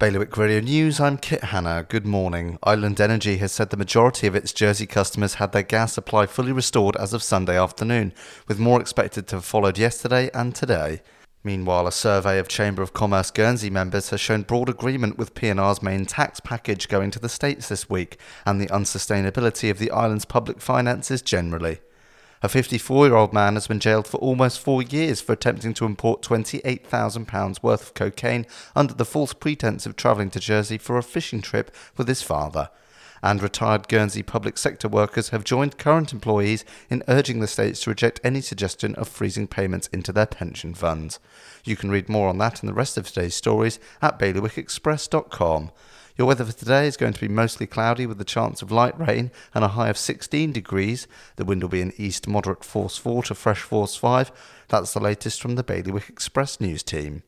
Bailiwick Radio News, I'm Kit Hanna. Good morning. Island Energy has said the majority of its Jersey customers had their gas supply fully restored as of Sunday afternoon, with more expected to have followed yesterday and today. Meanwhile, a survey of Chamber of Commerce Guernsey members has shown broad agreement with P&R's main tax package going to the States this week and the unsustainability of the island's public finances generally. A 54 year old man has been jailed for almost four years for attempting to import £28,000 worth of cocaine under the false pretense of travelling to Jersey for a fishing trip with his father. And retired Guernsey public sector workers have joined current employees in urging the states to reject any suggestion of freezing payments into their pension funds. You can read more on that and the rest of today's stories at bailiwickexpress.com. Your weather for today is going to be mostly cloudy with a chance of light rain and a high of 16 degrees. The wind will be an east moderate force 4 to fresh force 5. That's the latest from the Bailiwick Express news team.